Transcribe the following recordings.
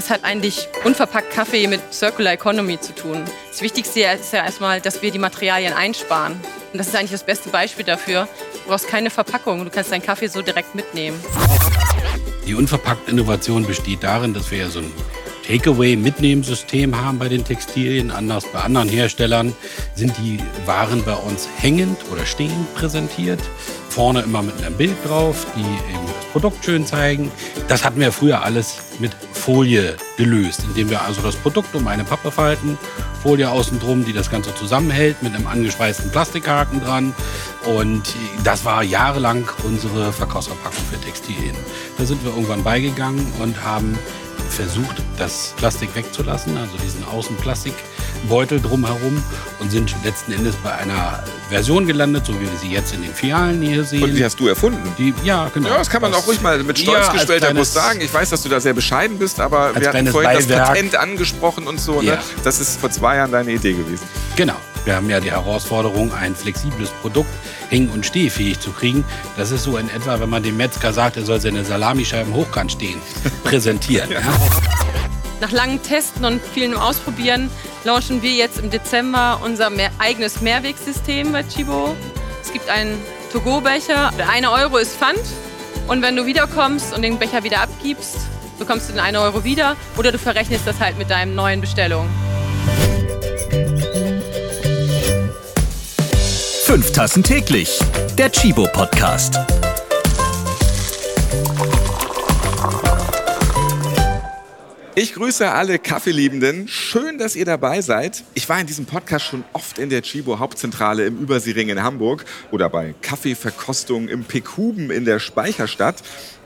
was hat eigentlich unverpackt Kaffee mit Circular Economy zu tun? Das Wichtigste ist ja erstmal, dass wir die Materialien einsparen. Und das ist eigentlich das beste Beispiel dafür. Du brauchst keine Verpackung, du kannst deinen Kaffee so direkt mitnehmen. Die unverpackte Innovation besteht darin, dass wir ja so ein Takeaway-Mitnehmsystem haben bei den Textilien. Anders bei anderen Herstellern sind die Waren bei uns hängend oder stehend präsentiert. Vorne immer mit einem Bild drauf, die eben das Produkt schön zeigen. Das hatten wir früher alles mit Folie gelöst, indem wir also das Produkt um eine Pappe falten, Folie außen drum, die das Ganze zusammenhält mit einem angeschweißten Plastikhaken dran. Und das war jahrelang unsere Verkaufsverpackung für Textilien. Da sind wir irgendwann beigegangen und haben versucht, das Plastik wegzulassen, also diesen Außenplastikbeutel drumherum und sind letzten Endes bei einer Version gelandet, so wie wir sie jetzt in den Filialen hier sehen. Und die hast du erfunden? Die, ja, genau. Ja, das kann man auch ruhig mal mit Stolz ja, gestellter Brust sagen. Ich weiß, dass du da sehr bescheiden bist, aber wir hatten vorhin Beiwerk. das Patent angesprochen und so. Ne? Ja. Das ist vor zwei Jahren deine Idee gewesen. Genau. Wir haben ja die Herausforderung, ein flexibles Produkt häng- und stehfähig zu kriegen. Das ist so in etwa, wenn man dem Metzger sagt, er soll seine Salamischeiben hochkant stehen, präsentieren. ja. Nach langen Testen und vielen Ausprobieren launchen wir jetzt im Dezember unser mehr eigenes Mehrwegsystem bei Chibo. Es gibt einen To-Go-Becher. Eine Euro ist Pfand. Und wenn du wiederkommst und den Becher wieder abgibst, bekommst du den 1 Euro wieder. Oder du verrechnest das halt mit deinem neuen Bestellung. Fünf Tassen täglich. Der Chibo Podcast. Ich grüße alle Kaffeeliebenden. Schön, dass ihr dabei seid. Ich war in diesem Podcast schon oft in der Chibo Hauptzentrale im Überseering in Hamburg oder bei Kaffeeverkostungen im Pekuben in der Speicherstadt.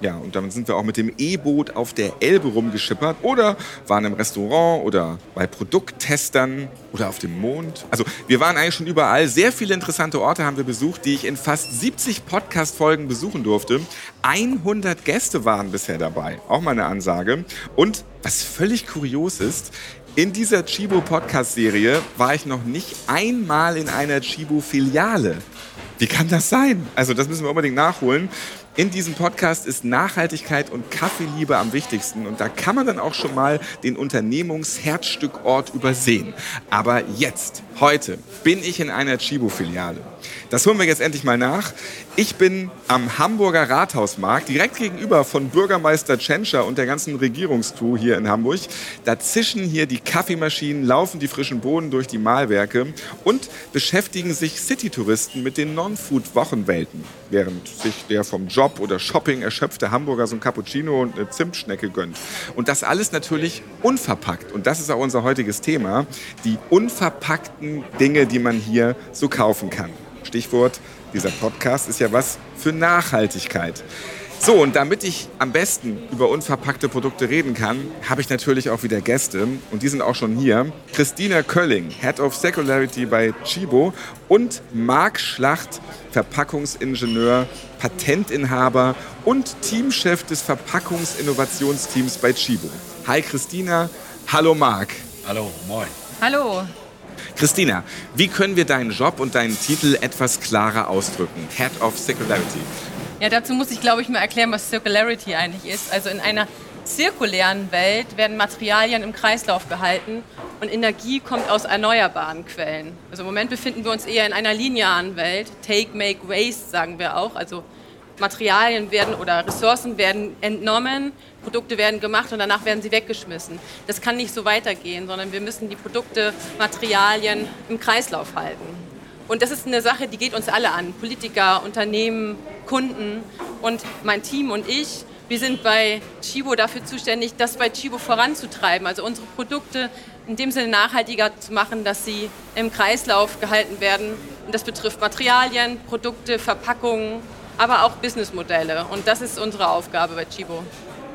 Ja, und dann sind wir auch mit dem E-Boot auf der Elbe rumgeschippert oder waren im Restaurant oder bei Produkttestern oder auf dem Mond. Also wir waren eigentlich schon überall. Sehr viele interessante Orte haben wir besucht, die ich in fast 70 Podcast-Folgen besuchen durfte. 100 Gäste waren bisher dabei. Auch mal eine Ansage. Und was völlig kurios ist, in dieser Chibo Podcast Serie war ich noch nicht einmal in einer Chibo Filiale. Wie kann das sein? Also das müssen wir unbedingt nachholen. In diesem Podcast ist Nachhaltigkeit und Kaffeeliebe am wichtigsten und da kann man dann auch schon mal den Unternehmungsherzstückort übersehen. Aber jetzt, heute, bin ich in einer Chibo-Filiale. Das holen wir jetzt endlich mal nach. Ich bin am Hamburger Rathausmarkt, direkt gegenüber von Bürgermeister Tschentscher und der ganzen Regierungstour hier in Hamburg. Da zischen hier die Kaffeemaschinen, laufen die frischen Bohnen durch die Mahlwerke und beschäftigen sich City-Touristen mit den Non-Food-Wochenwelten, während sich der vom Job oder Shopping erschöpfte Hamburger so ein Cappuccino und eine Zimtschnecke gönnt. Und das alles natürlich unverpackt. Und das ist auch unser heutiges Thema, die unverpackten Dinge, die man hier so kaufen kann. Stichwort, dieser Podcast ist ja was für Nachhaltigkeit. So, und damit ich am besten über unverpackte Produkte reden kann, habe ich natürlich auch wieder Gäste. Und die sind auch schon hier. Christina Kölling, Head of Circularity bei Chibo. Und Marc Schlacht, Verpackungsingenieur, Patentinhaber und Teamchef des Verpackungsinnovationsteams bei Chibo. Hi Christina, hallo Marc. Hallo, moin. Hallo. Christina, wie können wir deinen Job und deinen Titel etwas klarer ausdrücken? Head of Circularity. Ja, dazu muss ich, glaube ich, mal erklären, was Circularity eigentlich ist. Also in einer zirkulären Welt werden Materialien im Kreislauf gehalten und Energie kommt aus erneuerbaren Quellen. Also im Moment befinden wir uns eher in einer linearen Welt. Take, make, waste sagen wir auch. Also Materialien werden oder Ressourcen werden entnommen, Produkte werden gemacht und danach werden sie weggeschmissen. Das kann nicht so weitergehen, sondern wir müssen die Produkte, Materialien im Kreislauf halten. Und das ist eine Sache, die geht uns alle an. Politiker, Unternehmen, Kunden und mein Team und ich. Wir sind bei Chibo dafür zuständig, das bei Chibo voranzutreiben, also unsere Produkte in dem Sinne nachhaltiger zu machen, dass sie im Kreislauf gehalten werden. Und das betrifft Materialien, Produkte, Verpackungen, aber auch Businessmodelle. Und das ist unsere Aufgabe bei Chibo.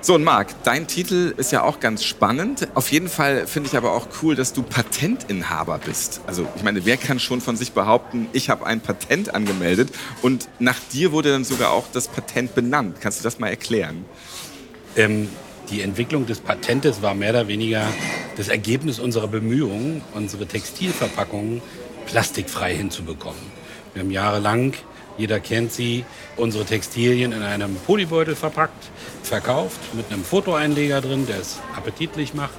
So, und Marc, dein Titel ist ja auch ganz spannend. Auf jeden Fall finde ich aber auch cool, dass du Patentinhaber bist. Also, ich meine, wer kann schon von sich behaupten, ich habe ein Patent angemeldet und nach dir wurde dann sogar auch das Patent benannt. Kannst du das mal erklären? Ähm, die Entwicklung des Patentes war mehr oder weniger das Ergebnis unserer Bemühungen, unsere Textilverpackungen plastikfrei hinzubekommen. Wir haben jahrelang Jeder kennt sie. Unsere Textilien in einem Polybeutel verpackt, verkauft mit einem Fotoeinleger drin, der es appetitlich macht.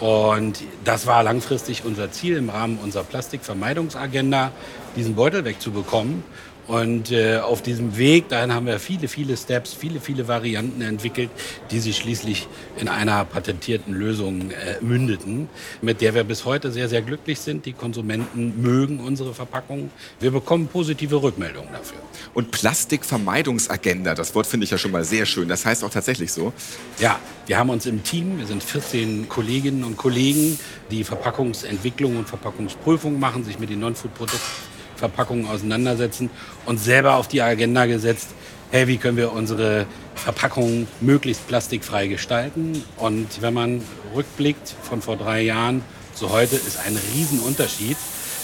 Und das war langfristig unser Ziel im Rahmen unserer Plastikvermeidungsagenda, diesen Beutel wegzubekommen. Und äh, auf diesem Weg dahin haben wir viele, viele Steps, viele, viele Varianten entwickelt, die sich schließlich in einer patentierten Lösung äh, mündeten, mit der wir bis heute sehr, sehr glücklich sind. Die Konsumenten mögen unsere Verpackungen. Wir bekommen positive Rückmeldungen dafür. Und Plastikvermeidungsagenda, das Wort finde ich ja schon mal sehr schön. Das heißt auch tatsächlich so. Ja, wir haben uns im Team, wir sind 14 Kolleginnen und Kollegen, die Verpackungsentwicklung und Verpackungsprüfung machen, sich mit den Non-Food-Produkten Verpackungen auseinandersetzen und selber auf die Agenda gesetzt, hey, wie können wir unsere Verpackungen möglichst plastikfrei gestalten? Und wenn man rückblickt von vor drei Jahren zu heute, ist ein Riesenunterschied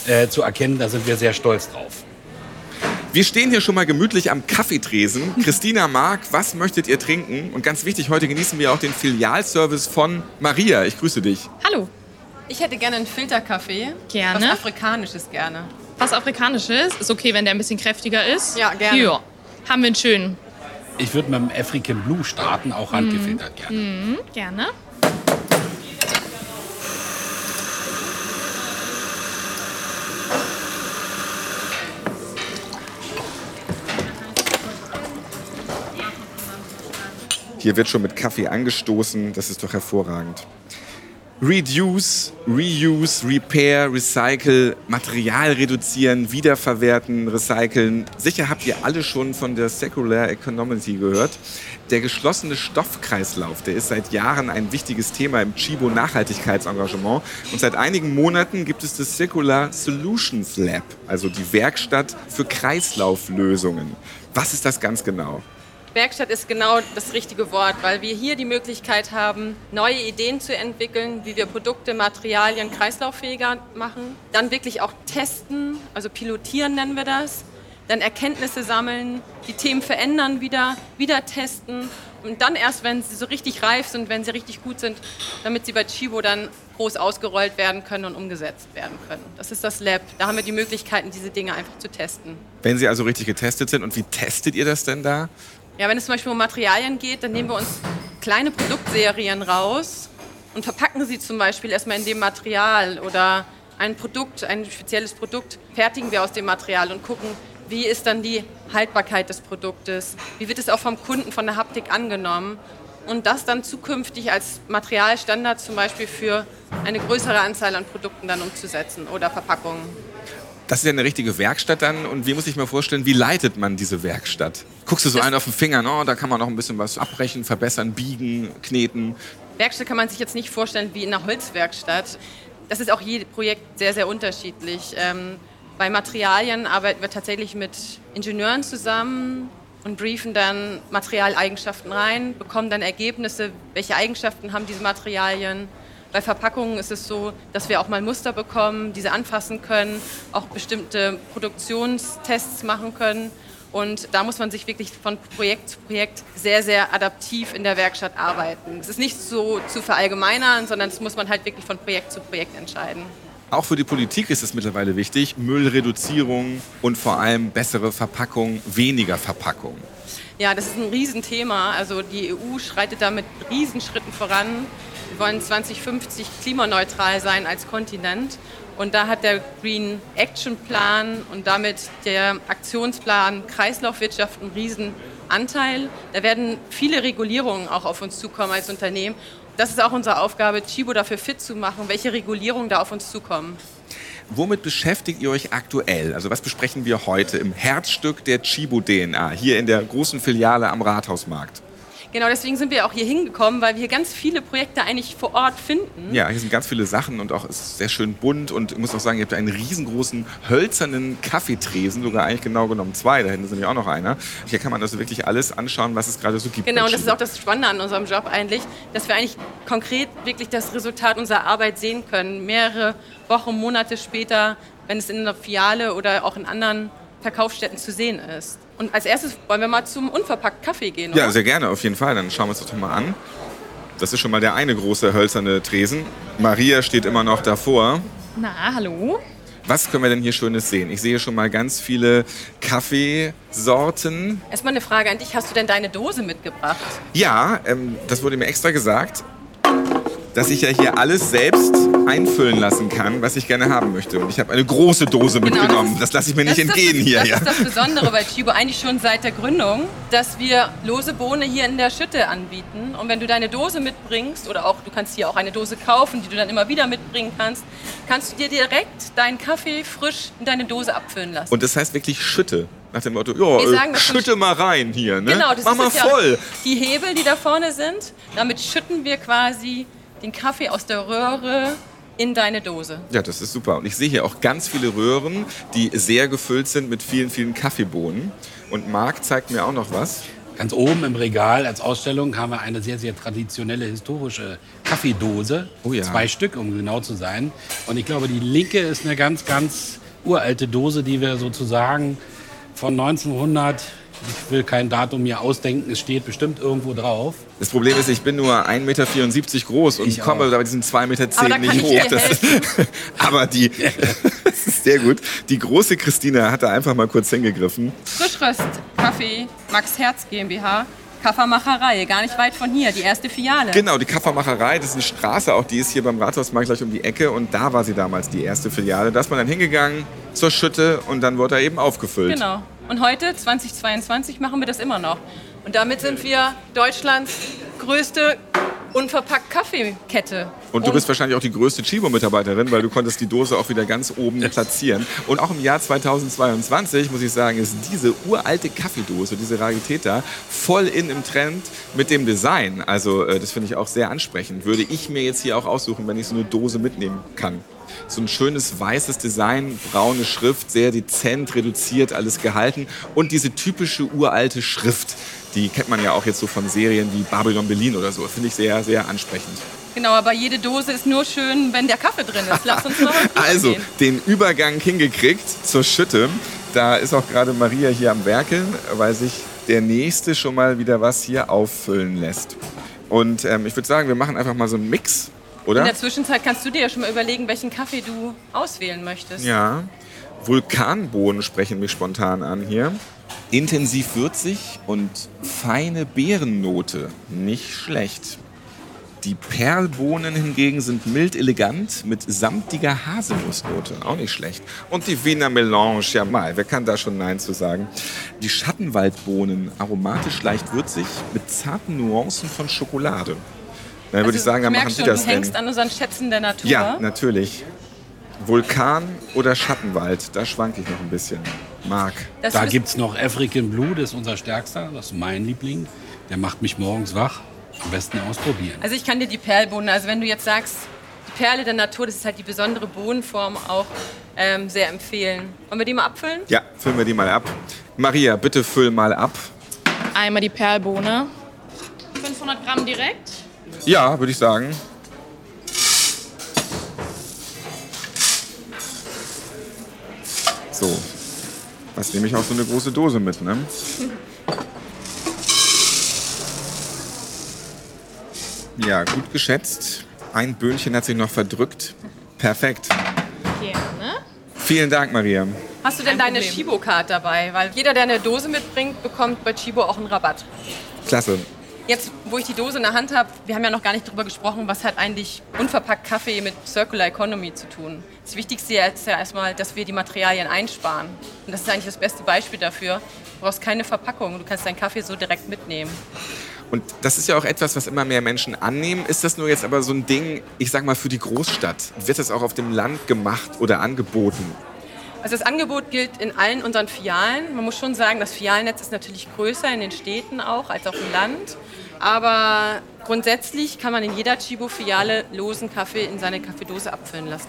äh, zu erkennen. Da sind wir sehr stolz drauf. Wir stehen hier schon mal gemütlich am Kaffeetresen. Christina Mark, was möchtet ihr trinken? Und ganz wichtig, heute genießen wir auch den Filialservice von Maria. Ich grüße dich. Hallo. Ich hätte gerne einen Filterkaffee. Gerne. Was Afrikanisches gerne. Was Afrikanisches ist okay, wenn der ein bisschen kräftiger ist. Ja, gerne. Ja. Haben wir einen schönen. Ich würde mit dem African Blue starten, auch handgefiltert gerne. Mhm, gerne. Hier wird schon mit Kaffee angestoßen. Das ist doch hervorragend. Reduce, Reuse, Repair, Recycle, Material reduzieren, wiederverwerten, recyceln. Sicher habt ihr alle schon von der Secular Economy gehört. Der geschlossene Stoffkreislauf, der ist seit Jahren ein wichtiges Thema im Chibo Nachhaltigkeitsengagement. Und seit einigen Monaten gibt es das Circular Solutions Lab, also die Werkstatt für Kreislauflösungen. Was ist das ganz genau? Werkstatt ist genau das richtige Wort, weil wir hier die Möglichkeit haben, neue Ideen zu entwickeln, wie wir Produkte, Materialien kreislauffähiger machen. Dann wirklich auch testen, also pilotieren nennen wir das. Dann Erkenntnisse sammeln, die Themen verändern wieder, wieder testen. Und dann erst, wenn sie so richtig reif sind, wenn sie richtig gut sind, damit sie bei Chibo dann groß ausgerollt werden können und umgesetzt werden können. Das ist das Lab. Da haben wir die Möglichkeiten, diese Dinge einfach zu testen. Wenn sie also richtig getestet sind, und wie testet ihr das denn da? Ja, wenn es zum Beispiel um Materialien geht, dann nehmen wir uns kleine Produktserien raus und verpacken sie zum Beispiel erstmal in dem Material oder ein Produkt, ein spezielles Produkt fertigen wir aus dem Material und gucken, wie ist dann die Haltbarkeit des Produktes, wie wird es auch vom Kunden von der Haptik angenommen und das dann zukünftig als Materialstandard zum Beispiel für eine größere Anzahl an Produkten dann umzusetzen oder Verpackungen. Das ist ja eine richtige Werkstatt dann. Und wie muss ich mir vorstellen, wie leitet man diese Werkstatt? Guckst du so einen auf den Finger, no, da kann man noch ein bisschen was abbrechen, verbessern, biegen, kneten. Werkstatt kann man sich jetzt nicht vorstellen wie in einer Holzwerkstatt. Das ist auch jedes Projekt sehr, sehr unterschiedlich. Ähm, bei Materialien arbeiten wir tatsächlich mit Ingenieuren zusammen und briefen dann Materialeigenschaften rein, bekommen dann Ergebnisse, welche Eigenschaften haben diese Materialien bei Verpackungen ist es so, dass wir auch mal Muster bekommen, diese anfassen können, auch bestimmte Produktionstests machen können. Und da muss man sich wirklich von Projekt zu Projekt sehr, sehr adaptiv in der Werkstatt arbeiten. Es ist nicht so zu verallgemeinern, sondern das muss man halt wirklich von Projekt zu Projekt entscheiden. Auch für die Politik ist es mittlerweile wichtig, Müllreduzierung und vor allem bessere Verpackung, weniger Verpackung. Ja, das ist ein Riesenthema. Also die EU schreitet da mit Riesenschritten voran. Wir wollen 2050 klimaneutral sein als Kontinent. Und da hat der Green Action Plan und damit der Aktionsplan Kreislaufwirtschaft einen riesen Anteil. Da werden viele Regulierungen auch auf uns zukommen als Unternehmen. Das ist auch unsere Aufgabe, Chibo dafür fit zu machen, welche Regulierungen da auf uns zukommen. Womit beschäftigt ihr euch aktuell? Also was besprechen wir heute im Herzstück der Chibo DNA hier in der großen Filiale am Rathausmarkt? Genau, deswegen sind wir auch hier hingekommen, weil wir hier ganz viele Projekte eigentlich vor Ort finden. Ja, hier sind ganz viele Sachen und auch ist sehr schön bunt und ich muss auch sagen, ihr habt einen riesengroßen hölzernen Kaffeetresen, sogar eigentlich genau genommen zwei, da hinten ist nämlich auch noch einer. Hier kann man also wirklich alles anschauen, was es gerade so gibt. Genau, und das ist auch das Spannende an unserem Job eigentlich, dass wir eigentlich konkret wirklich das Resultat unserer Arbeit sehen können. Mehrere Wochen, Monate später, wenn es in einer Filiale oder auch in anderen Verkaufsstätten zu sehen ist. Und als erstes wollen wir mal zum unverpackt Kaffee gehen, oder? Ja, sehr gerne, auf jeden Fall. Dann schauen wir uns das doch mal an. Das ist schon mal der eine große hölzerne Tresen. Maria steht immer noch davor. Na, hallo. Was können wir denn hier Schönes sehen? Ich sehe schon mal ganz viele Kaffeesorten. Erstmal eine Frage an dich. Hast du denn deine Dose mitgebracht? Ja, ähm, das wurde mir extra gesagt, dass ich ja hier alles selbst einfüllen lassen kann, was ich gerne haben möchte. Und ich habe eine große Dose Genau, mitgenommen. das Das, lasse ich mir nicht entgehen das, hier. Das ja. ist das Besondere bei Chibo, eigentlich schon seit der Gründung, dass wir lose Bohne hier in der Schütte anbieten. Und wenn du deine Dose mitbringst, oder auch du kannst hier auch eine Dose kaufen, die du dann immer wieder mitbringen kannst, kannst du dir direkt deinen Kaffee frisch in deine Dose abfüllen lassen. Und das heißt wirklich Schütte. Nach dem Motto, ja, sagen äh, schütte mal rein hier. Ne? Genau, das Mach ist mal es ja. voll. Die Hebel, die da vorne sind, damit schütten wir quasi den Kaffee aus der Röhre in deine Dose. Ja, das ist super. Und ich sehe hier auch ganz viele Röhren, die sehr gefüllt sind mit vielen, vielen Kaffeebohnen. Und Marc zeigt mir auch noch was. Ganz oben im Regal als Ausstellung haben wir eine sehr, sehr traditionelle historische Kaffeedose. Oh ja. Zwei Stück, um genau zu sein. Und ich glaube, die linke ist eine ganz, ganz uralte Dose, die wir sozusagen von 1900, ich will kein Datum mir ausdenken, es steht bestimmt irgendwo drauf. Das Problem ist, ich bin nur 1,74 Meter groß und Ich komme auch. bei diesen 2,10 Meter Aber da kann nicht ich hoch. dir Das ist, aber die, das ist sehr gut. Die große Christina hat da einfach mal kurz hingegriffen. Frischröst Kaffee Max Herz GmbH, Kaffermacherei, gar nicht weit von hier, die erste Filiale. Genau, die Kaffermacherei, das ist eine Straße, auch die ist hier beim Rathausmarkt gleich um die Ecke und da war sie damals die erste Filiale. Da ist man dann hingegangen zur Schütte und dann wurde er eben aufgefüllt. Genau. Und heute, 2022, machen wir das immer noch. Und damit sind wir Deutschlands größte unverpackt Kaffeekette. Und du bist wahrscheinlich auch die größte Chibo-Mitarbeiterin, weil du konntest die Dose auch wieder ganz oben platzieren. Und auch im Jahr 2022, muss ich sagen, ist diese uralte Kaffeedose, diese Rarität da, voll in im Trend mit dem Design. Also äh, das finde ich auch sehr ansprechend. Würde ich mir jetzt hier auch aussuchen, wenn ich so eine Dose mitnehmen kann. So ein schönes weißes Design, braune Schrift, sehr dezent, reduziert, alles gehalten. Und diese typische uralte Schrift, die kennt man ja auch jetzt so von Serien wie Babylon Berlin oder so. Finde ich sehr, sehr ansprechend. Genau, aber jede Dose ist nur schön, wenn der Kaffee drin ist. Lass uns mal Also, gehen. den Übergang hingekriegt zur Schütte. Da ist auch gerade Maria hier am Werkeln, weil sich der Nächste schon mal wieder was hier auffüllen lässt. Und ähm, ich würde sagen, wir machen einfach mal so einen Mix, In oder? der Zwischenzeit kannst du dir ja schon mal überlegen, welchen Kaffee du auswählen möchtest. Ja. Vulkanbohnen sprechen mich spontan an hier. Intensiv würzig und feine Beerennote. Nicht schlecht. Die Perlbohnen hingegen sind mild elegant mit samtiger Haselnussnote. Auch nicht schlecht. Und die Wiener Melange, ja mal, wer kann da schon Nein zu sagen? Die Schattenwaldbohnen, aromatisch leicht würzig, mit zarten Nuancen von Schokolade. Dann würde ich sagen, dann machen merkst Sie schon, das du hängst denn. an unseren Schätzen der Natur. Ja, natürlich. Vulkan oder Schattenwald, da schwanke ich noch ein bisschen. Marc. Das Da gibt es noch African Blue, das ist unser stärkster, das ist mein Liebling. Der macht mich morgens wach. Am besten ausprobieren. Also ich kann dir die Perlbohnen, also wenn du jetzt sagst, die Perle der Natur, das ist halt die besondere Bohnenform auch ähm, sehr empfehlen. Wollen wir die mal abfüllen? Ja, füllen wir die mal ab. Maria, bitte füll mal ab. Einmal die Perlbohne. 500 Gramm direkt. Ja, würde ich sagen. So. Was nehme ich auch so eine große Dose mit, ne? Ja, gut geschätzt. Ein Böhnchen hat sich noch verdrückt. Perfekt. Gerne. Vielen Dank, Maria. Hast du denn Kein deine Problem. Chibo-Card dabei? Weil jeder, der eine Dose mitbringt, bekommt bei Chibo auch einen Rabatt. Klasse. Jetzt, wo ich die Dose in der Hand habe, wir haben ja noch gar nicht darüber gesprochen, was hat eigentlich unverpackt Kaffee mit Circular Economy zu tun. Das Wichtigste ist ja erstmal, dass wir die Materialien einsparen. Und das ist eigentlich das beste Beispiel dafür. Du brauchst keine Verpackung, du kannst deinen Kaffee so direkt mitnehmen. Und das ist ja auch etwas, was immer mehr Menschen annehmen. Ist das nur jetzt aber so ein Ding, ich sag mal, für die Großstadt? Wird das auch auf dem Land gemacht oder angeboten? Also das Angebot gilt in allen unseren Filialen. Man muss schon sagen, das Filialnetz ist natürlich größer in den Städten auch als auf dem Land. Aber grundsätzlich kann man in jeder Chibo-Filiale losen Kaffee in seine Kaffeedose abfüllen lassen.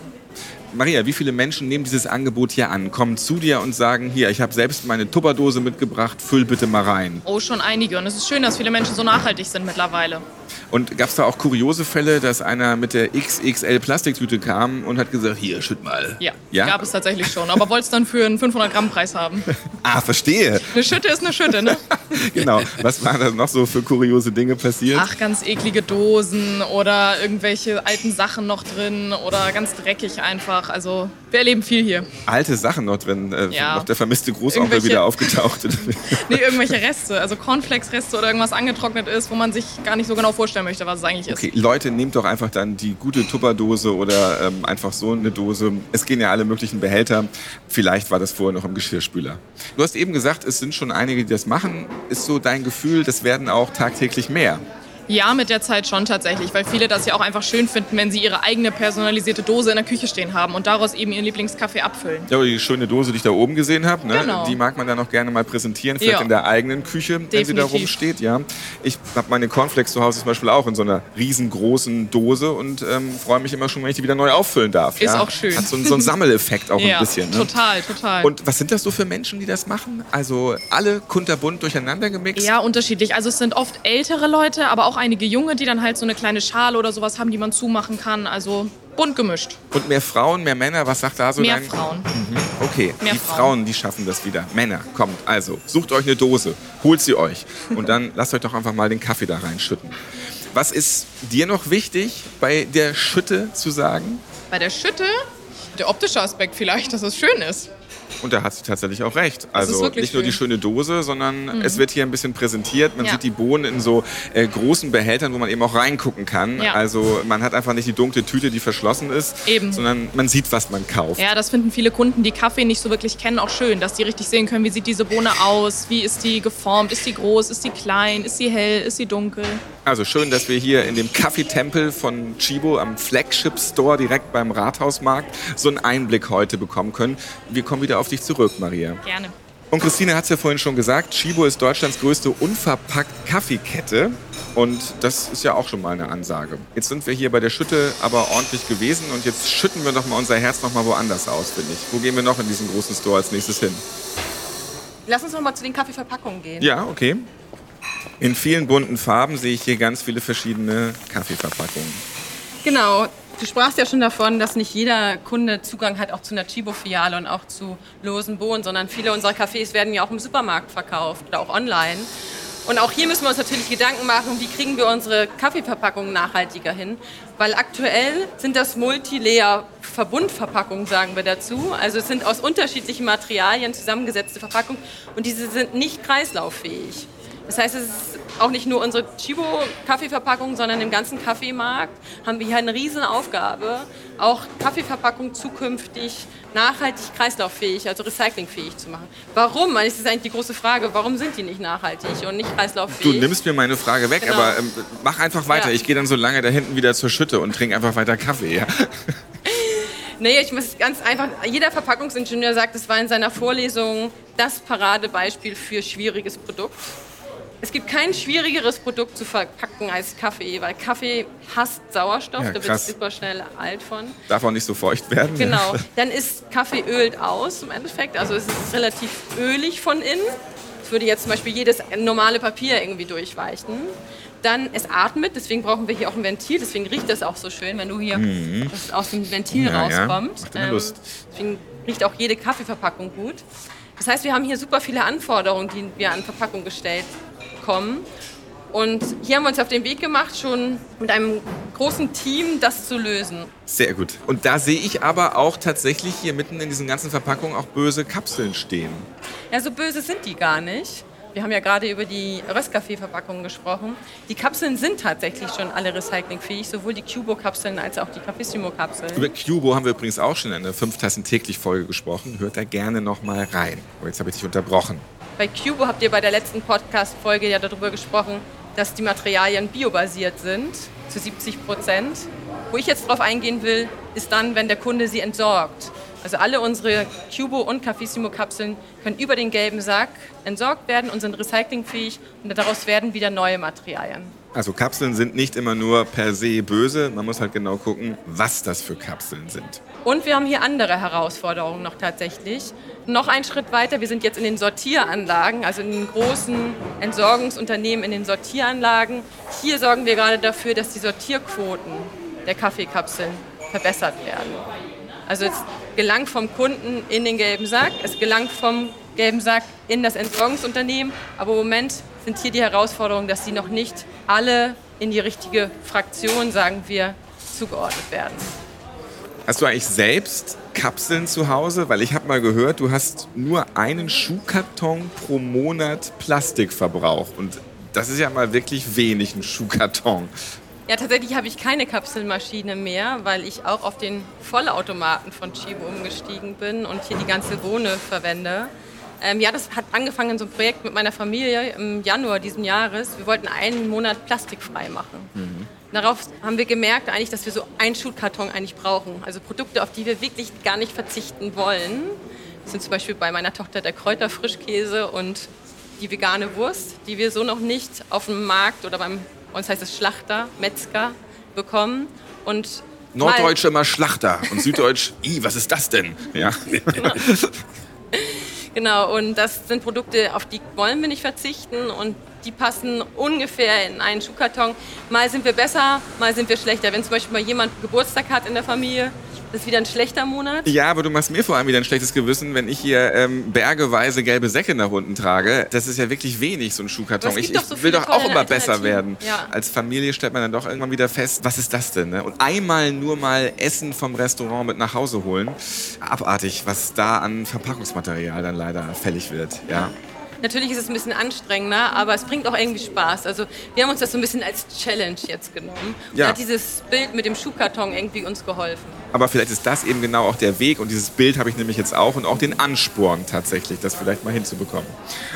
Maria, wie viele Menschen nehmen dieses Angebot hier an? Kommen zu dir und sagen, hier, ich habe selbst meine Tupperdose mitgebracht, füll bitte mal rein. Oh, schon einige. Und es ist schön, dass viele Menschen so nachhaltig sind mittlerweile. Und gab es da auch kuriose Fälle, dass einer mit der XXL Plastiktüte kam und hat gesagt, hier, schütt mal. Ja, Ja? gab es tatsächlich schon. Aber wollte es dann für einen 500 Gramm Preis haben. Ah, verstehe. Eine Schütte ist eine Schütte, ne? Genau. Was waren da noch so für kuriose Dinge passiert? Ach, ganz eklige Dosen oder irgendwelche alten Sachen noch drin oder ganz dreckig einfach. Also wir erleben viel hier. Alte Sachen noch drin. Äh, Ja. Noch der vermisste Großonkel wieder aufgetaucht. Nee, irgendwelche Reste, also Cornflakes-Reste oder irgendwas angetrocknet ist, wo man sich gar nicht so genau vorstellen möchte, was es eigentlich ist. Okay, Leute, nehmt doch einfach dann die gute Tupperdose oder ähm, einfach so eine Dose. Es gehen ja alle möglichen Behälter. Vielleicht war das vorher noch im Geschirrspüler. Du hast eben gesagt, es sind schon einige, die das machen. Ist so dein Gefühl, das werden auch tagtäglich mehr? Ja, mit der Zeit schon tatsächlich, weil viele das ja auch einfach schön finden, wenn sie ihre eigene personalisierte Dose in der Küche stehen haben und daraus eben ihren Lieblingskaffee abfüllen. Ja, aber die schöne Dose, die ich da oben gesehen habe, ne, Genau. die mag man dann auch gerne mal präsentieren, vielleicht Ja. in der eigenen Küche, wenn sie da Definitiv. rumsteht. Ja. Ich habe meine Cornflakes zu Hause zum Beispiel auch in so einer riesengroßen Dose und ähm, freue mich immer schon, wenn ich die wieder neu auffüllen darf. Ist ja. auch schön. Hat so, einen- so einen Sammeleffekt auch ja, ein bisschen. Ne? total, total. Und was sind das so für Menschen, die das machen? Also alle kunterbunt durcheinander gemixt? ja, unterschiedlich. Also es sind oft ältere Leute, aber auch einige junge, die dann halt so eine kleine Schale oder sowas haben, die man zumachen kann. Also bunt gemischt. Und mehr Frauen, mehr Männer? Was sagt da so Mehr dein... Frauen. Okay, Mehr die Frauen. Frauen. die schaffen das wieder. Männer, kommt, also, sucht euch eine Dose, holt sie euch und dann lasst euch doch einfach mal den Kaffee da reinschütten. Was ist dir noch wichtig bei der Schütte zu sagen? Bei der Schütte, der optische Aspekt vielleicht, dass es schön ist. Und da hat sie tatsächlich auch recht. Also nicht nur die schön. schöne Dose, sondern es wird hier ein bisschen präsentiert. Man Ja. sieht die Bohnen in so äh, großen Behältern, wo man eben auch reingucken kann. Ja. Also man hat einfach nicht die dunkle Tüte, die verschlossen ist, Eben. sondern man sieht, was man kauft. Ja, das finden viele Kunden, die Kaffee nicht so wirklich kennen, auch schön, dass die richtig sehen können, wie sieht diese Bohne aus, wie ist die geformt, ist die groß, ist die klein, ist sie hell, ist sie dunkel. Also schön, dass wir hier in dem Kaffeetempel von Chibo am Flagship Store direkt beim Rathausmarkt so einen Einblick heute bekommen können. Wir kommen wieder auf dich zurück, Maria. Gerne. Und Christine hat es ja vorhin schon gesagt, Chibo ist Deutschlands größte unverpackt Kaffeekette. Und das ist ja auch schon mal eine Ansage. Jetzt sind wir hier bei der Schütte aber ordentlich gewesen und jetzt schütten wir doch mal unser Herz noch mal woanders aus, finde ich. Wo gehen wir noch in diesen großen Store als nächstes hin? Lass uns noch mal zu den Kaffeeverpackungen gehen. Ja, okay. In vielen bunten Farben sehe ich hier ganz viele verschiedene Kaffeeverpackungen. Genau. Du sprachst ja schon davon, dass nicht jeder Kunde Zugang hat auch zu einer Chibo-Filiale und auch zu losen Bohnen, sondern viele unserer Cafés werden ja auch im Supermarkt verkauft oder auch online. Und auch hier müssen wir uns natürlich Gedanken machen, wie kriegen wir unsere Kaffeeverpackungen nachhaltiger hin. Weil aktuell sind das Multilayer-Verbundverpackungen, sagen wir dazu. Also es sind aus unterschiedlichen Materialien zusammengesetzte Verpackungen und diese sind nicht kreislauffähig. Das heißt, es ist auch nicht nur unsere Chibo-Kaffeeverpackung, sondern im ganzen Kaffeemarkt haben wir hier eine riesen Aufgabe, auch Kaffeeverpackungen zukünftig nachhaltig kreislauffähig, also recyclingfähig zu machen. Warum? Das ist eigentlich die große Frage. Warum sind die nicht nachhaltig und nicht Du kreislauffähig? nimmst mir meine Frage weg, Genau. aber ähm, mach einfach weiter. Ja. Ich gehe dann so lange da hinten wieder zur Schütte und trinke einfach weiter Kaffee. Ja? Nee, ich muss ganz einfach, jeder Verpackungsingenieur sagt, es war in seiner Vorlesung das Paradebeispiel für schwieriges Produkt. Es gibt kein schwierigeres Produkt zu verpacken als Kaffee, weil Kaffee hasst Sauerstoff, Ja, da wird super schnell alt von. Darf auch nicht so feucht werden. Genau. Dann ist Kaffee ölt aus im Endeffekt. Also es ist relativ ölig von innen. Es würde jetzt zum Beispiel jedes normale Papier irgendwie durchweichen. Dann es atmet, deswegen brauchen wir hier auch ein Ventil. Deswegen riecht das auch so schön, wenn du hier das aus dem Ventil Mhm. Ja, ja. rauskommt. Macht immer Lust. Deswegen riecht auch jede Kaffeeverpackung gut. Das heißt, wir haben hier super viele Anforderungen, die wir an Verpackung gestellt bekommen. Und hier haben wir uns auf den Weg gemacht, schon mit einem großen Team das zu lösen. Sehr gut. Und da sehe ich aber auch tatsächlich hier mitten in diesen ganzen Verpackungen auch böse Kapseln stehen. Ja, so böse sind die gar nicht. Wir haben ja gerade über die Röstkaffee-Verpackungen gesprochen. Die Kapseln sind tatsächlich schon alle recyclingfähig, sowohl die Cubo-Kapseln als auch die Capissimo-Kapseln. Über Cubo haben wir übrigens auch schon in der 5 Tassen täglich Folge gesprochen. Hört da gerne noch mal rein. Oh, jetzt habe ich dich unterbrochen. Bei Cubo habt ihr bei der letzten Podcast-Folge ja darüber gesprochen, dass die Materialien biobasiert sind, zu 70 Prozent. Wo ich jetzt drauf eingehen will, ist dann, wenn der Kunde sie entsorgt. Also alle unsere Cubo- und Cafissimo-Kapseln können über den gelben Sack entsorgt werden und sind recyclingfähig und daraus werden wieder neue Materialien. Also Kapseln sind nicht immer nur per se böse. Man muss halt genau gucken, was das für Kapseln sind. Und wir haben hier andere Herausforderungen noch tatsächlich. Noch einen Schritt weiter, wir sind jetzt in den Sortieranlagen, also in den großen Entsorgungsunternehmen, in den Sortieranlagen. hier sorgen wir gerade dafür, dass die Sortierquoten der Kaffeekapseln verbessert werden. Also es gelangt vom Kunden in den gelben Sack, es gelangt vom gelben Sack in das Entsorgungsunternehmen. Aber im Moment sind hier die Herausforderungen, dass sie noch nicht alle in die richtige Fraktion, sagen wir, zugeordnet werden. Hast du eigentlich selbst Kapseln zu Hause? Weil ich habe mal gehört, du hast nur einen Schuhkarton pro Monat Plastikverbrauch. Und das ist ja mal wirklich wenig, ein Schuhkarton. Ja, tatsächlich habe ich keine Kapselmaschine mehr, weil ich auch auf den Vollautomaten von Chibo umgestiegen bin und hier die ganze Bohne verwende. Ähm, ja, das hat angefangen in so einem Projekt mit meiner Familie im Januar diesen Jahres. Wir wollten einen Monat plastikfrei machen. Mhm. Darauf haben wir gemerkt eigentlich, dass wir so einen Schuhkarton eigentlich brauchen. Also Produkte, auf die wir wirklich gar nicht verzichten wollen. Das sind zum Beispiel bei meiner Tochter der Kräuterfrischkäse und die vegane Wurst, die wir so noch nicht auf dem Markt oder beim, uns heißt es Schlachter, Metzger, bekommen. Und Norddeutsch immer Schlachter und Süddeutsch, i, was ist das denn? Ja. Genau. Genau, und das sind Produkte, auf die wollen wir nicht verzichten und die passen ungefähr in einen Schuhkarton. Mal sind wir besser, mal sind wir schlechter. Wenn zum Beispiel mal jemand Geburtstag hat in der Familie, das ist wieder ein schlechter Monat. Ja, aber du machst mir vor allem wieder ein schlechtes Gewissen, wenn ich hier ähm, bergeweise gelbe Säcke nach unten trage. Das ist ja wirklich wenig, so ein Schuhkarton. Ich, ich so will doch auch immer besser werden. Ja. Als Familie stellt man dann doch irgendwann wieder fest, was ist das denn? Ne? Und einmal nur mal Essen vom Restaurant mit nach Hause holen. Abartig, was da an Verpackungsmaterial dann leider fällig wird. Ja. Natürlich ist es ein bisschen anstrengender, aber es bringt auch irgendwie Spaß. Also wir haben uns das so ein bisschen als Challenge jetzt genommen. Und ja. hat dieses Bild mit dem Schuhkarton irgendwie uns geholfen. Aber vielleicht ist das eben genau auch der Weg und dieses Bild habe ich nämlich jetzt auch und auch den Ansporn tatsächlich, das vielleicht mal hinzubekommen.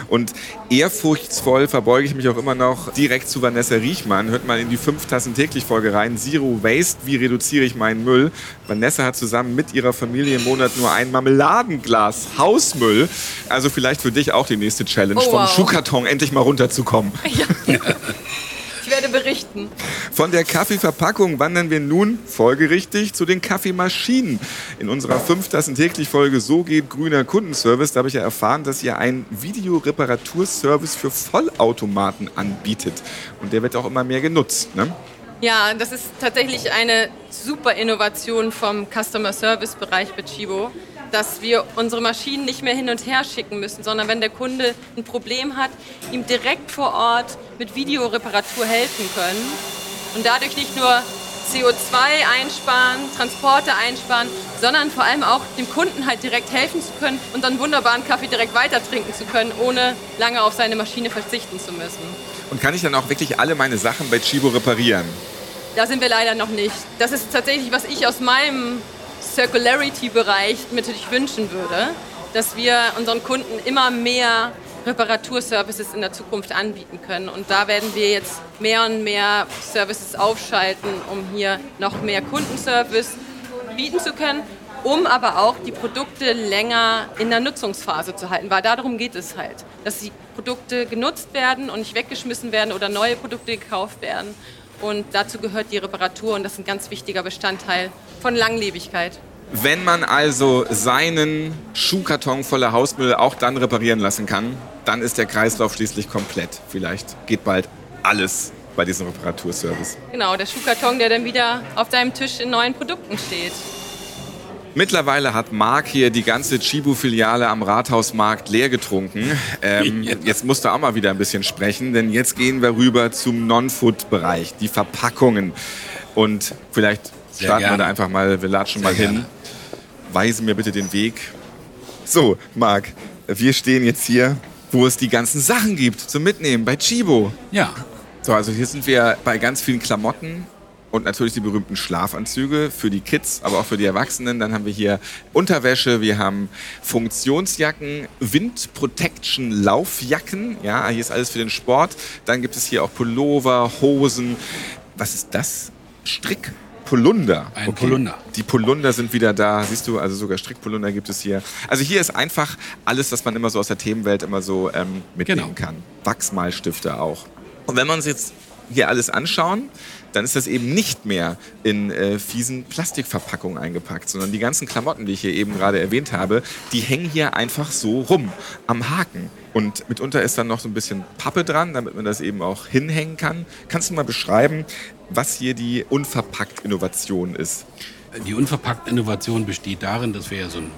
Und ehrfurchtsvoll verbeuge ich mich auch immer noch direkt zu Vanessa Riechmann. Hört mal in die 5 Tassen täglich Folge rein. Zero Waste, wie reduziere ich meinen Müll? Vanessa hat zusammen mit ihrer Familie im Monat nur ein Marmeladenglas Hausmüll. Also vielleicht für dich auch die nächste Challenge, oh, wow. vom Schuhkarton endlich mal runterzukommen. Ja. Ich werde berichten. Von der Kaffeeverpackung wandern wir nun folgerichtig zu den Kaffeemaschinen. In unserer 5 Tassen täglich Folge So geht grüner Kundenservice, da habe ich ja erfahren, dass ihr einen Videoreparaturservice für Vollautomaten anbietet. Und der wird auch immer mehr genutzt. Ne? Ja, das ist tatsächlich eine super Innovation vom Customer Service Bereich bei Chibo dass wir unsere Maschinen nicht mehr hin und her schicken müssen, sondern wenn der Kunde ein Problem hat, ihm direkt vor Ort mit Videoreparatur helfen können und dadurch nicht nur CO2 einsparen, Transporte einsparen, sondern vor allem auch dem Kunden halt direkt helfen zu können und dann wunderbaren Kaffee direkt weiter trinken zu können, ohne lange auf seine Maschine verzichten zu müssen. Und kann ich dann auch wirklich alle meine Sachen bei Chibo reparieren? Da sind wir leider noch nicht. Das ist tatsächlich, was ich aus meinem Circularity-Bereich mir natürlich wünschen würde, dass wir unseren Kunden immer mehr Reparaturservices in der Zukunft anbieten können. Und da werden wir jetzt mehr und mehr Services aufschalten, um hier noch mehr Kundenservice bieten zu können, um aber auch die Produkte länger in der Nutzungsphase zu halten, weil darum geht es halt, dass die Produkte genutzt werden und nicht weggeschmissen werden oder neue Produkte gekauft werden. Und dazu gehört die Reparatur und das ist ein ganz wichtiger Bestandteil von Langlebigkeit. Wenn man also seinen Schuhkarton voller Hausmüll auch dann reparieren lassen kann, dann ist der Kreislauf schließlich komplett. Vielleicht geht bald alles bei diesem Reparaturservice. Genau, der Schuhkarton, der dann wieder auf deinem Tisch in neuen Produkten steht. Mittlerweile hat Marc hier die ganze Chibu-Filiale am Rathausmarkt leer getrunken. Ähm, jetzt musst du auch mal wieder ein bisschen sprechen, denn jetzt gehen wir rüber zum Non-Food-Bereich, die Verpackungen. Und vielleicht Sehr starten gerne. wir da einfach mal, wir latschen Sehr mal hin. Gerne. Weise mir bitte den Weg. So, Marc, wir stehen jetzt hier, wo es die ganzen Sachen gibt zum Mitnehmen bei Chibo. Ja. So, also hier sind wir bei ganz vielen Klamotten und natürlich die berühmten Schlafanzüge für die Kids, aber auch für die Erwachsenen. Dann haben wir hier Unterwäsche, wir haben Funktionsjacken, Windprotection-Laufjacken. Ja, hier ist alles für den Sport. Dann gibt es hier auch Pullover, Hosen. Was ist das? Strick. Polunder. Ein okay. Polunder. Die Polunder sind wieder da. Siehst du, also sogar Strickpolunder gibt es hier. Also hier ist einfach alles, was man immer so aus der Themenwelt immer so ähm, mitnehmen genau. kann. Wachsmalstifte auch. Und wenn man uns jetzt hier alles anschauen, dann ist das eben nicht mehr in äh, fiesen Plastikverpackungen eingepackt, sondern die ganzen Klamotten, die ich hier eben gerade erwähnt habe, die hängen hier einfach so rum am Haken. Und mitunter ist dann noch so ein bisschen Pappe dran, damit man das eben auch hinhängen kann. Kannst du mal beschreiben, was hier die Unverpackt-Innovation ist? Die Unverpackt-Innovation besteht darin, dass wir ja so ein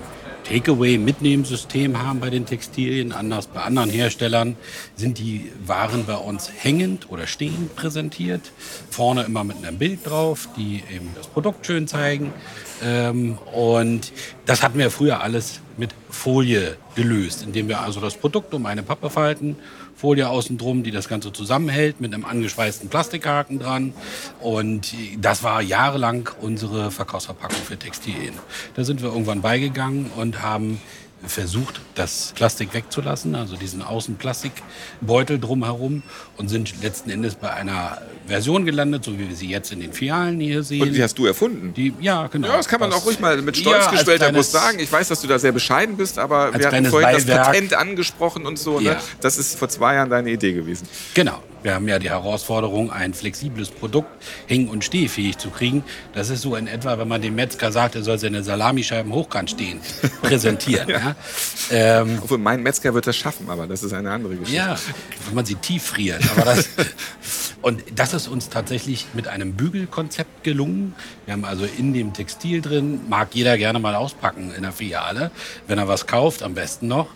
Takeaway-Mitnehmsystem haben bei den Textilien. Anders bei anderen Herstellern sind die Waren bei uns hängend oder stehend präsentiert. Vorne immer mit einem Bild drauf, die eben das Produkt schön zeigen. Ähm, und das hatten wir früher alles mit Folie gelöst, indem wir also das Produkt um eine Pappe falten Folie außen drum, die das Ganze zusammenhält mit einem angeschweißten Plastikhaken dran. Und das war jahrelang unsere Verkaufsverpackung für Textilien. Da sind wir irgendwann beigegangen und haben versucht, das Plastik wegzulassen, also diesen Außenplastikbeutel drumherum und sind letzten Endes bei einer Version gelandet, so wie wir sie jetzt in den Filialen hier sehen. Und die hast du erfunden? Die, ja, genau. Ja, das kann man das, auch ruhig mal mit stolz ja, geschwellter Brust sagen. Ich weiß, dass du da sehr bescheiden bist, aber wir hatten vorhin Beiwerk. das Patent angesprochen und so. Ne? Ja. Ne? Das ist vor zwei Jahren deine Idee gewesen. Genau. Wir haben ja die Herausforderung, ein flexibles Produkt häng- und stehfähig zu kriegen. Das ist so in etwa, wenn man dem Metzger sagt, er soll seine Salamischeiben hochkant stehen, präsentieren. ja. ja. Ähm, Obwohl mein Metzger wird das schaffen, aber das ist eine andere Geschichte. Ja, wenn man sie tief friert. Das, und das ist uns tatsächlich mit einem Bügelkonzept gelungen. Wir haben also in dem Textil drin, mag jeder gerne mal auspacken in der Filiale, wenn er was kauft, am besten noch.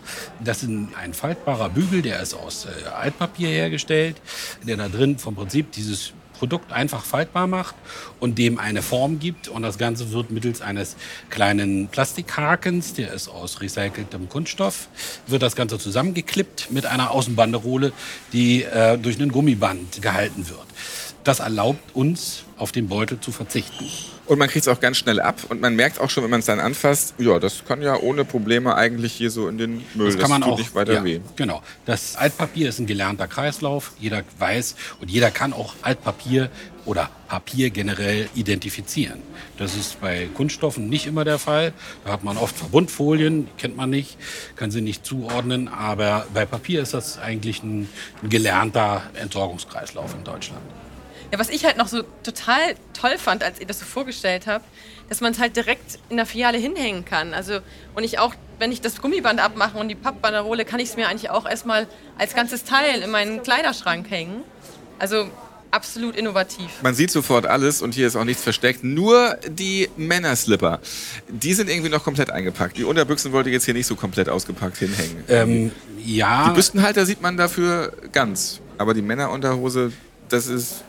Das ist ein faltbarer Bügel, der ist aus äh, Altpapier hergestellt der da drin vom Prinzip dieses Produkt einfach faltbar macht und dem eine Form gibt. Und das Ganze wird mittels eines kleinen Plastikhakens, der ist aus recyceltem Kunststoff, wird das Ganze zusammengeklippt mit einer Außenbanderole, die äh, durch einen Gummiband gehalten wird. Das erlaubt uns, auf den Beutel zu verzichten. Und man kriegt es auch ganz schnell ab und man merkt auch schon, wenn man es dann anfasst, ja, das kann ja ohne Probleme eigentlich hier so in den Müll. Das kann man das auch, nicht weiter ja, weh. Genau. Das Altpapier ist ein gelernter Kreislauf. Jeder weiß und jeder kann auch Altpapier oder Papier generell identifizieren. Das ist bei Kunststoffen nicht immer der Fall. Da hat man oft Verbundfolien, die kennt man nicht, kann sie nicht zuordnen. Aber bei Papier ist das eigentlich ein gelernter Entsorgungskreislauf in Deutschland. Ja, was ich halt noch so total toll fand, als ihr das so vorgestellt habt, dass man es halt direkt in der Filiale hinhängen kann. Also, und ich auch, wenn ich das Gummiband abmache und die Pappbanderole, kann ich es mir eigentlich auch erstmal als ganzes Teil in meinen Kleiderschrank hängen. Also absolut innovativ. Man sieht sofort alles und hier ist auch nichts versteckt. Nur die Männerslipper, die sind irgendwie noch komplett eingepackt. Die Unterbüchsen wollte ich jetzt hier nicht so komplett ausgepackt hinhängen. Ähm, ja. Die Büstenhalter sieht man dafür ganz. Aber die Männerunterhose, das ist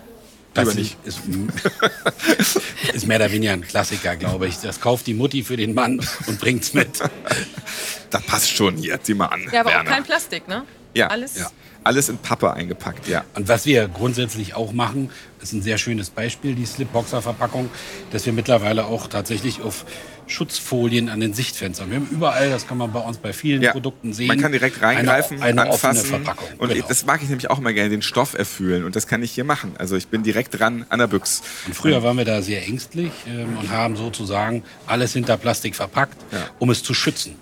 das nicht. Ist, ist, mehr oder weniger ein Klassiker, glaube ich. Das kauft die Mutti für den Mann und bringt es mit. Das passt schon hier, zieh mal an. Ja, aber Werner. auch kein Plastik, ne? Ja. Alles, ja. Alles in Pappe eingepackt, ja. Und was wir grundsätzlich auch machen, ist ein sehr schönes Beispiel, die Slipboxer-Verpackung, dass wir mittlerweile auch tatsächlich auf Schutzfolien an den Sichtfenstern. Wir haben überall, das kann man bei uns bei vielen ja, Produkten sehen. Man kann direkt reingreifen, eine, eine anfassen. Verpackung. Und genau. das mag ich nämlich auch mal gerne, den Stoff erfüllen. Und das kann ich hier machen. Also ich bin direkt dran an der Büchse. Und früher waren wir da sehr ängstlich ähm, und haben sozusagen alles hinter Plastik verpackt, ja. um es zu schützen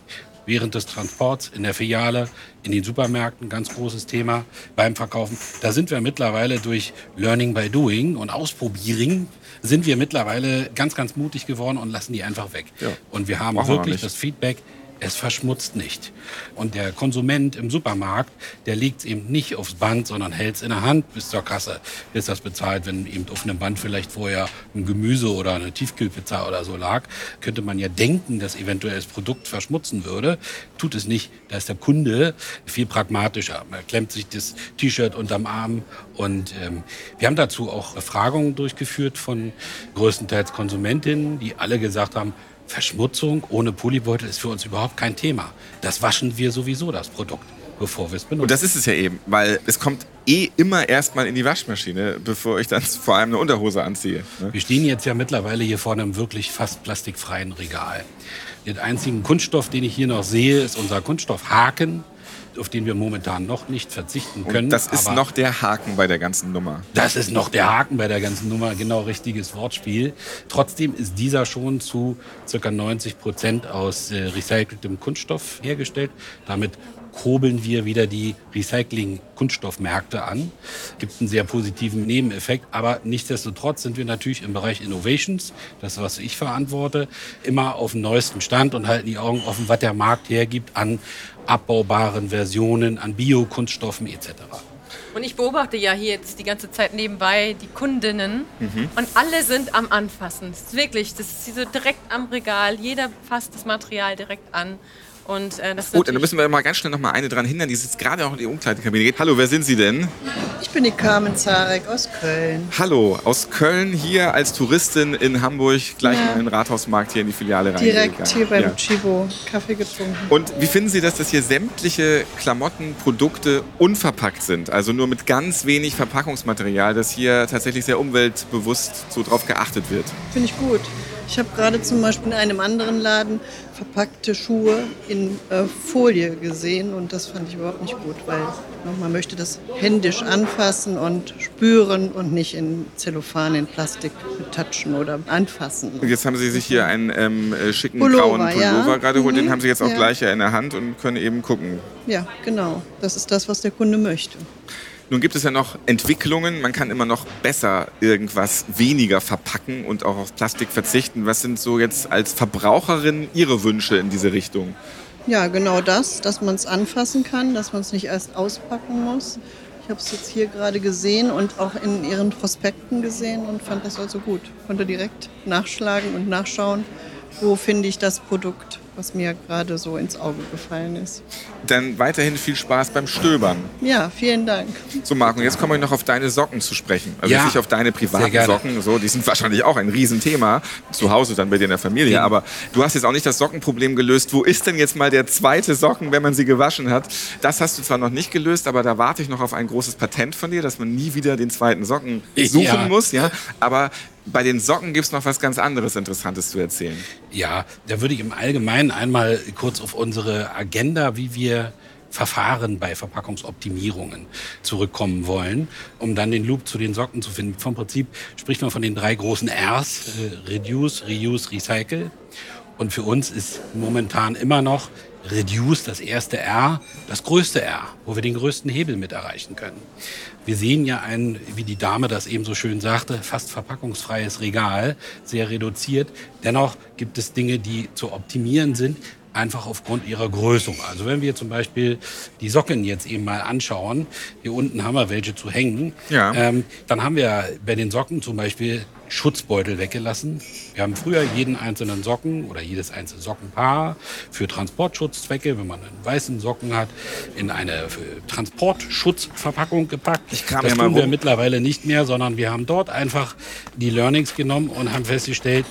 während des Transports in der Filiale, in den Supermärkten, ganz großes Thema beim Verkaufen. Da sind wir mittlerweile durch Learning by Doing und Ausprobieren sind wir mittlerweile ganz, ganz mutig geworden und lassen die einfach weg. Ja. Und wir haben Machen wirklich wir das Feedback, es verschmutzt nicht. Und der Konsument im Supermarkt, der legt es eben nicht aufs Band, sondern hält es in der Hand bis zur Kasse, bis das bezahlt. Wenn eben auf einem Band vielleicht vorher ein Gemüse oder eine Tiefkühlpizza oder so lag, könnte man ja denken, dass eventuell das Produkt verschmutzen würde. Tut es nicht. Da ist der Kunde viel pragmatischer. Man klemmt sich das T-Shirt unterm Arm. Und ähm, wir haben dazu auch Befragungen durchgeführt von größtenteils Konsumentinnen, die alle gesagt haben, Verschmutzung ohne Polybeutel ist für uns überhaupt kein Thema. Das waschen wir sowieso, das Produkt, bevor wir es benutzen. Und das ist es ja eben, weil es kommt eh immer erstmal in die Waschmaschine, bevor ich dann vor allem eine Unterhose anziehe. Ne? Wir stehen jetzt ja mittlerweile hier vor einem wirklich fast plastikfreien Regal. Den einzigen Kunststoff, den ich hier noch sehe, ist unser Kunststoffhaken auf den wir momentan noch nicht verzichten können. Und das ist noch der Haken bei der ganzen Nummer. Das ist noch der Haken bei der ganzen Nummer, genau richtiges Wortspiel. Trotzdem ist dieser schon zu ca. 90 Prozent aus äh, recyceltem Kunststoff hergestellt. Damit kurbeln wir wieder die Recycling-Kunststoffmärkte an. Gibt einen sehr positiven Nebeneffekt. Aber nichtsdestotrotz sind wir natürlich im Bereich Innovations, das was ich verantworte, immer auf dem neuesten Stand und halten die Augen offen, was der Markt hergibt an abbaubaren Versionen, an Biokunststoffen etc. Und ich beobachte ja hier jetzt die ganze Zeit nebenbei die Kundinnen mhm. und alle sind am Anfassen. Das ist wirklich, das ist so direkt am Regal. Jeder fasst das Material direkt an. Und, äh, das Gut, dann müssen wir mal ganz schnell noch mal eine dran hindern, die sitzt gerade auch in die Umkleidekabine. Hallo, wer sind Sie denn? Ich bin die Carmen Zarek aus Köln. Hallo, aus Köln hier als Touristin in Hamburg, gleich ja. in den Rathausmarkt hier in die Filiale rein. Direkt hier beim ja. Chibo Kaffee getrunken. Und wie finden Sie das, dass hier sämtliche Klamotten, Produkte unverpackt sind? Also nur mit ganz wenig Verpackungsmaterial, dass hier tatsächlich sehr umweltbewusst so drauf geachtet wird? Finde ich gut. Ich habe gerade zum Beispiel in einem anderen Laden verpackte Schuhe in äh, Folie gesehen und das fand ich überhaupt nicht gut, weil man möchte das händisch anfassen und spüren und nicht in Zellophan, in Plastik touchen oder anfassen. Und jetzt haben Sie sich hier einen ähm, äh, schicken Pullover, grauen Pullover ja. gerade geholt, mhm. den haben Sie jetzt auch ja. gleich in der Hand und können eben gucken. Ja, genau. Das ist das, was der Kunde möchte. Nun gibt es ja noch Entwicklungen. Man kann immer noch besser irgendwas weniger verpacken und auch auf Plastik verzichten. Was sind so jetzt als Verbraucherin Ihre Wünsche in diese Richtung? Ja, genau das, dass man es anfassen kann, dass man es nicht erst auspacken muss. Ich habe es jetzt hier gerade gesehen und auch in Ihren Prospekten gesehen und fand das also gut. Konnte direkt nachschlagen und nachschauen, wo finde ich das Produkt was mir gerade so ins Auge gefallen ist. Dann weiterhin viel Spaß beim Stöbern. Ja, vielen Dank. So, Marco, jetzt kommen wir noch auf deine Socken zu sprechen. Also ja, nicht auf deine privaten Socken. So, die sind wahrscheinlich auch ein Riesenthema. Zu Hause dann bei dir in der Familie. Ja. Aber du hast jetzt auch nicht das Sockenproblem gelöst. Wo ist denn jetzt mal der zweite Socken, wenn man sie gewaschen hat? Das hast du zwar noch nicht gelöst, aber da warte ich noch auf ein großes Patent von dir, dass man nie wieder den zweiten Socken suchen ja. muss. Ja? Aber bei den Socken gibt es noch was ganz anderes Interessantes zu erzählen. Ja, da würde ich im Allgemeinen einmal kurz auf unsere Agenda, wie wir Verfahren bei Verpackungsoptimierungen zurückkommen wollen, um dann den Loop zu den Socken zu finden. Vom Prinzip spricht man von den drei großen Rs, äh, Reduce, Reuse, Recycle. Und für uns ist momentan immer noch Reduce das erste R, das größte R, wo wir den größten Hebel mit erreichen können. Wir sehen ja ein, wie die Dame das eben so schön sagte, fast verpackungsfreies Regal, sehr reduziert. Dennoch gibt es Dinge, die zu optimieren sind, einfach aufgrund ihrer Größung. Also wenn wir zum Beispiel die Socken jetzt eben mal anschauen, hier unten haben wir welche zu hängen, ja. ähm, dann haben wir bei den Socken zum Beispiel Schutzbeutel weggelassen. Wir haben früher jeden einzelnen Socken oder jedes einzelne Sockenpaar für Transportschutzzwecke, wenn man einen weißen Socken hat, in eine Transportschutzverpackung gepackt. Ich kam das ja tun wir mittlerweile nicht mehr, sondern wir haben dort einfach die Learnings genommen und haben festgestellt,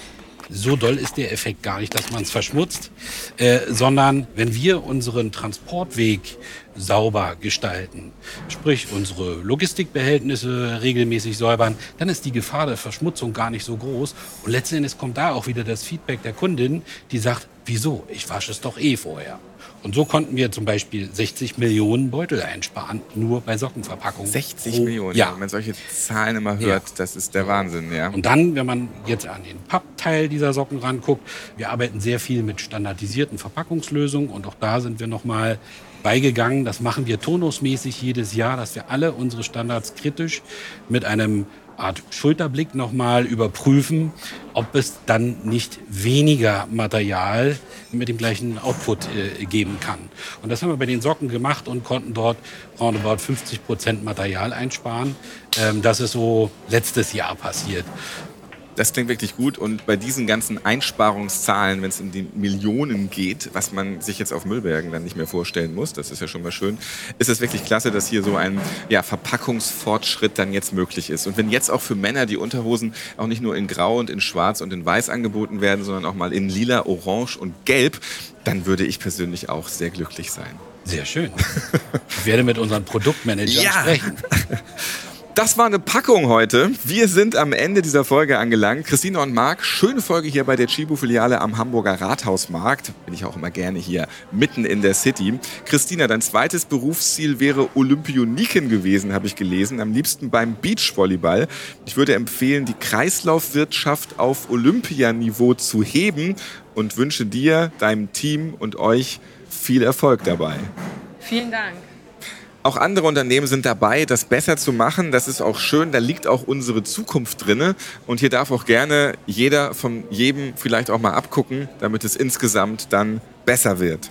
so doll ist der Effekt gar nicht, dass man es verschmutzt, äh, sondern wenn wir unseren Transportweg sauber gestalten, sprich unsere Logistikbehältnisse regelmäßig säubern, dann ist die Gefahr der Verschmutzung gar nicht so groß. Und letzten Endes kommt da auch wieder das Feedback der Kundin, die sagt, wieso, ich wasche es doch eh vorher. Und so konnten wir zum Beispiel 60 Millionen Beutel einsparen, nur bei Sockenverpackungen. 60 oh, Millionen, ja. Wenn man solche Zahlen immer hört, ja. das ist der Wahnsinn, ja. Und dann, wenn man jetzt an den Pappteil dieser Socken ranguckt, wir arbeiten sehr viel mit standardisierten Verpackungslösungen und auch da sind wir nochmal beigegangen. Das machen wir tonusmäßig jedes Jahr, dass wir alle unsere Standards kritisch mit einem Art Schulterblick nochmal überprüfen, ob es dann nicht weniger Material mit dem gleichen Output äh, geben kann. Und das haben wir bei den Socken gemacht und konnten dort roundabout 50 Prozent Material einsparen. Ähm, das ist so letztes Jahr passiert. Das klingt wirklich gut. Und bei diesen ganzen Einsparungszahlen, wenn es in die Millionen geht, was man sich jetzt auf Müllbergen dann nicht mehr vorstellen muss, das ist ja schon mal schön, ist es wirklich klasse, dass hier so ein ja, Verpackungsfortschritt dann jetzt möglich ist. Und wenn jetzt auch für Männer die Unterhosen auch nicht nur in Grau und in Schwarz und in Weiß angeboten werden, sondern auch mal in Lila, Orange und Gelb, dann würde ich persönlich auch sehr glücklich sein. Sehr schön. Ich werde mit unseren Produktmanagern ja. sprechen. Das war eine Packung heute. Wir sind am Ende dieser Folge angelangt. Christina und Marc, schöne Folge hier bei der Chibu-Filiale am Hamburger Rathausmarkt. Bin ich auch immer gerne hier mitten in der City. Christina, dein zweites Berufsziel wäre Olympioniken gewesen, habe ich gelesen. Am liebsten beim Beachvolleyball. Ich würde empfehlen, die Kreislaufwirtschaft auf Olympianiveau zu heben und wünsche dir, deinem Team und euch viel Erfolg dabei. Vielen Dank. Auch andere Unternehmen sind dabei, das besser zu machen. Das ist auch schön. Da liegt auch unsere Zukunft drinne. Und hier darf auch gerne jeder von jedem vielleicht auch mal abgucken, damit es insgesamt dann besser wird.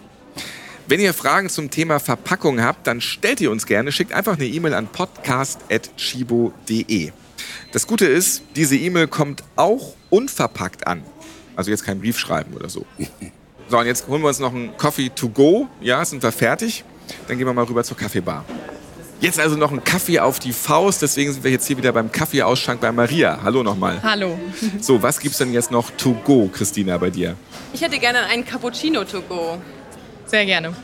Wenn ihr Fragen zum Thema Verpackung habt, dann stellt ihr uns gerne. Schickt einfach eine E-Mail an podcast.chibo.de. Das Gute ist, diese E-Mail kommt auch unverpackt an. Also jetzt kein Brief schreiben oder so. So, und jetzt holen wir uns noch einen Coffee to go. Ja, sind wir fertig. Dann gehen wir mal rüber zur Kaffeebar. Jetzt also noch ein Kaffee auf die Faust. Deswegen sind wir jetzt hier wieder beim Kaffeeausschank bei Maria. Hallo nochmal. Hallo. So, was gibt's denn jetzt noch to go, Christina, bei dir? Ich hätte gerne einen Cappuccino to go. Sehr gerne.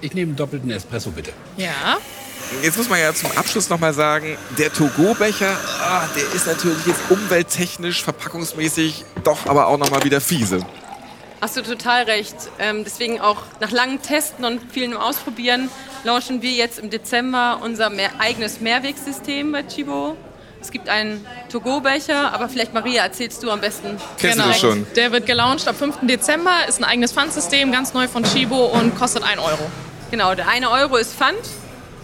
Ich nehme einen doppelten Espresso, bitte. Ja. Jetzt muss man ja zum Abschluss nochmal sagen, der To-Go-Becher, ah, der ist natürlich jetzt umwelttechnisch, verpackungsmäßig doch aber auch nochmal wieder fiese. Hast du total recht. Ähm, deswegen auch nach langem Testen und vielem Ausprobieren launchen wir jetzt im Dezember unser mehr eigenes Mehrwegsystem bei Chibo. Es gibt einen To-Go-Becher, aber vielleicht Maria erzählst du am besten. Kennst du das schon? Der wird gelauncht ab 5. Dezember, ist ein eigenes Pfandsystem, ganz neu von Chibo und kostet 1 Euro. Genau, der eine Euro ist Pfand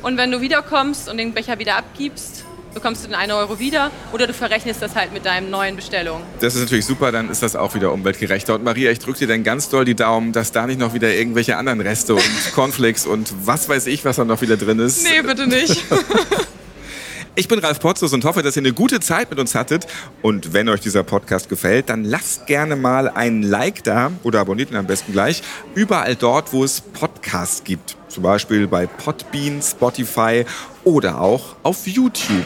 und wenn du wiederkommst und den Becher wieder abgibst, bekommst du den 1 Euro wieder oder du verrechnest das halt mit deinem neuen Bestellung. Das ist natürlich super, dann ist das auch wieder umweltgerechter. Und Maria, ich drücke dir dann ganz doll die Daumen, dass da nicht noch wieder irgendwelche anderen Reste und Cornflakes und was weiß ich, was da noch wieder drin ist. Nee, bitte nicht. Ich bin Ralf Potzus und hoffe, dass ihr eine gute Zeit mit uns hattet. Und wenn euch dieser Podcast gefällt, dann lasst gerne mal ein Like da oder abonniert ihn am besten gleich. Überall dort, wo es Podcasts gibt. Zum Beispiel bei Podbean, Spotify oder auch auf YouTube.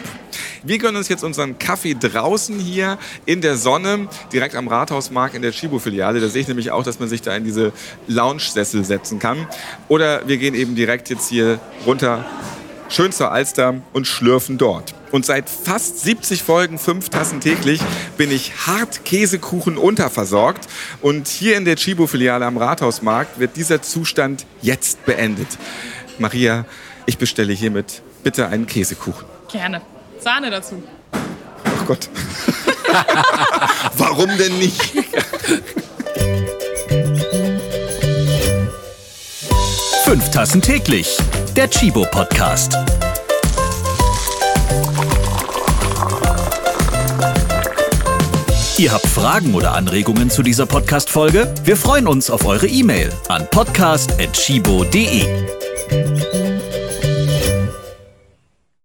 Wir gönnen uns jetzt unseren Kaffee draußen hier in der Sonne, direkt am Rathausmarkt in der Chibo-Filiale. Da sehe ich nämlich auch, dass man sich da in diese Lounge-Sessel setzen kann. Oder wir gehen eben direkt jetzt hier runter schön zur Alster und schlürfen dort. Und seit fast 70 Folgen, fünf Tassen täglich, bin ich hart Käsekuchen unterversorgt. Und hier in der Chibo-Filiale am Rathausmarkt wird dieser Zustand jetzt beendet. Maria, ich bestelle hiermit bitte einen Käsekuchen. Gerne. Sahne dazu. Ach Gott. Warum denn nicht? Tassen täglich. Der Chibo Podcast. Ihr habt Fragen oder Anregungen zu dieser Podcast-Folge? Wir freuen uns auf eure E-Mail an podcast.chibo.de.